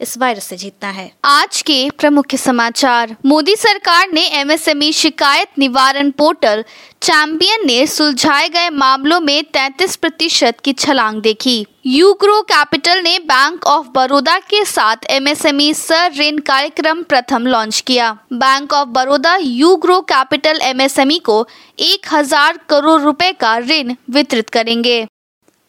इस वायरस से जीतना है। आज के प्रमुख समाचार। मोदी सरकार ने एमएसएमई शिकायत निवारण पोर्टल चैंपियन ने सुलझाए गए मामलों में 33 प्रतिशत की छलांग देखी। यूग्रो कैपिटल ने बैंक ऑफ़ बड़ौदा के साथ एमएसएमई सर ऋण कार्यक्रम प्रथम लॉन्च किया। Bank of Baroda UGro Capital MSME को एक हज़ार करोड़ रुपए का ऋण वितरित करेंगे।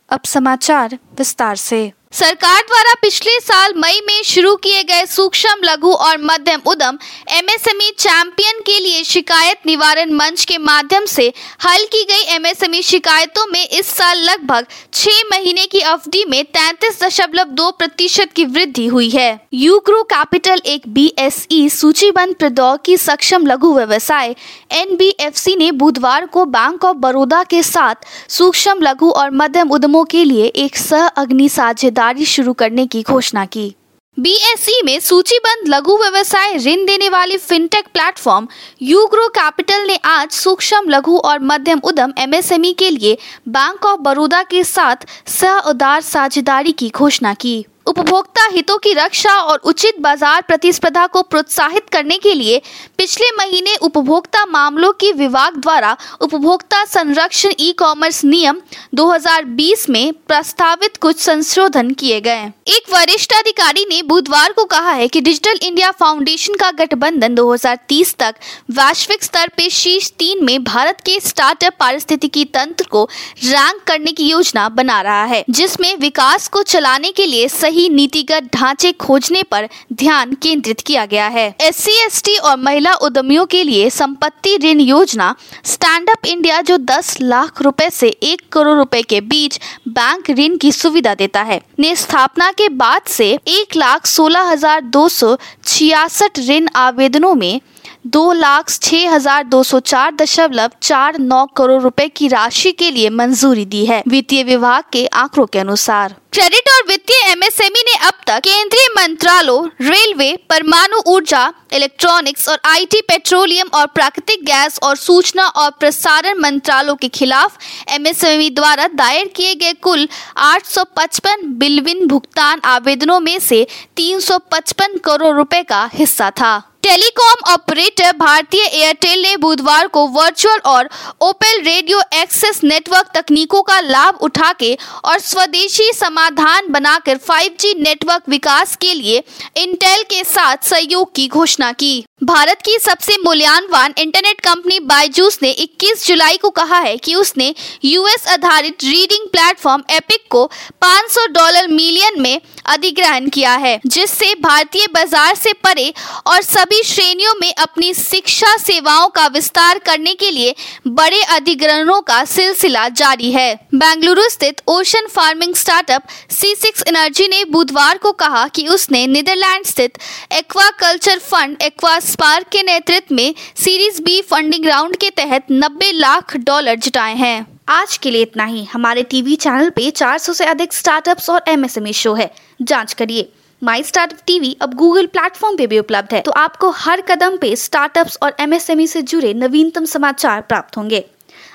अब समाचार विस्तार से। सरकार द्वारा पिछले साल मई में शुरू किए गए सूक्ष्म, लघु और मध्यम उद्यम एमएसएमई चैंपियन के लिए शिकायत निवारण मंच के माध्यम से हल की गई एमएसएमई शिकायतों में इस साल लगभग छह महीने की अवधि में तैतीस दशमलव दो प्रतिशत की वृद्धि हुई है। यूग्रो कैपिटल एक बीएसई सूचीबद्ध प्रौद्योगिकी सक्षम लघु व्यवसाय एनबीएफसी ने बुधवार को बैंक ऑफ़ बड़ौदा के साथ सूक्ष्म, लघु और मध्यम उद्यमों के लिए एक सह अग्नि साझेदार खरीदारी शुरू करने की घोषणा की। बीएसई में सूचीबद्ध लघु व्यवसाय ऋण देने वाली फिनटेक प्लेटफॉर्म यूग्रो कैपिटल ने आज सूक्ष्म, लघु और मध्यम उद्यम एमएसएमई के लिए बैंक ऑफ़ बड़ौदा के साथ सह उदार साझेदारी की घोषणा की। उपभोक्ता हितों की रक्षा और उचित बाज़ार प्रतिस्पर्धा को प्रोत्साहित करने के लिए पिछले महीने उपभोक्ता मामलों के विभाग द्वारा उपभोक्ता संरक्षण ई कॉमर्स नियम 2020 में प्रस्तावित कुछ संशोधन किए गए एक वरिष्ठ अधिकारी ने बुधवार को कहा है कि डिजिटल इंडिया फाउंडेशन का गठबंधन 2030 तक वैश्विक स्तर पे शीर्ष तीन में भारत के स्टार्टअप पारिस्थितिकी तंत्र को रैंक करने की योजना बना रहा है, जिसमें विकास को चलाने के लिए सही ही नीतिगत ढांचे खोजने पर ध्यान केंद्रित किया गया है। एस सी और महिला उद्यमियों के लिए संपत्ति ऋण योजना स्टैंड अप इंडिया जो 10 लाख रुपए से एक करोड़ रुपए के बीच बैंक ऋण की सुविधा देता है। ने स्थापना के बाद से एक लाख सोलह हज़ार दो सौ छियासठ ऋण आवेदनों में दो लाख छह हज़ार दो सौ चार दशमलव चार नौ करोड़ रुपए की राशि के लिए मंजूरी दी है। वित्तीय विभाग के आंकड़ों के अनुसार। क्रेडिट और वित्तीय एमएसएमई ने अब तक केंद्रीय मंत्रालयों, रेलवे, परमाणु ऊर्जा, इलेक्ट्रॉनिक्स और आईटी, पेट्रोलियम और प्राकृतिक गैस और सूचना और प्रसारण मंत्रालयों के खिलाफ एमएसएमई द्वारा दायर किए गए कुल 855 बिलविन भुगतान आवेदनों में से 355 करोड़ रुपए का हिस्सा था। टेलीकॉम ऑपरेटर भारतीय एयरटेल ने बुधवार को वर्चुअल और ओपेल रेडियो एक्सेस नेटवर्क तकनीकों का लाभ उठा के और स्वदेशी समाधान बनाकर 5G नेटवर्क विकास के लिए इंटेल के साथ सहयोग की घोषणा की। भारत की सबसे मूल्यवान इंटरनेट कंपनी बायजूस ने 21 जुलाई को कहा है कि उसने यूएस आधारित रीडिंग प्लेटफॉर्म एपिक को 500 डॉलर मिलियन में अधिग्रहण किया है, जिससे भारतीय बाज़ार से परे और सभी श्रेणियों में अपनी शिक्षा सेवाओं का विस्तार करने के लिए बड़े अधिग्रहणों का सिलसिला जारी है। बेंगलुरु स्थित ocean farming startup Sea six Energy ने बुधवार को कहा कि उसने नीदरलैंड स्थित aquaculture fund Aqua Spark के नेतृत्व में सीरीज़ बी फंडिंग राउंड के तहत 90 लाख डॉलर जुटाए हैं। आज के लिए इतना ही। हमारे टीवी चैनल पे 400 से अधिक स्टार्टअप्स और एमएसएमई शो है। जाँच करिए। माई स्टार्टअप टीवी अब गूगल प्लेटफॉर्म पे भी उपलब्ध है। तो आपको हर कदम पे स्टार्टअप्स और एमएसएमई से जुड़े नवीनतम समाचार प्राप्त होंगे।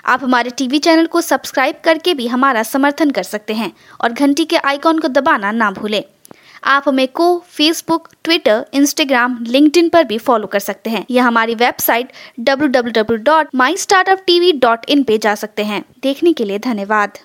आप हमारे टीवी चैनल को सब्सक्राइब करके भी हमारा समर्थन कर सकते हैं और घंटी के आइकॉन को दबाना ना भूलें। आप हमें को फेसबुक ट्विटर इंस्टाग्राम लिंक्डइन पर भी फॉलो कर सकते हैं। या हमारी website W W W dot my startup TV dot in पे जा सकते हैं। देखने के लिए धन्यवाद।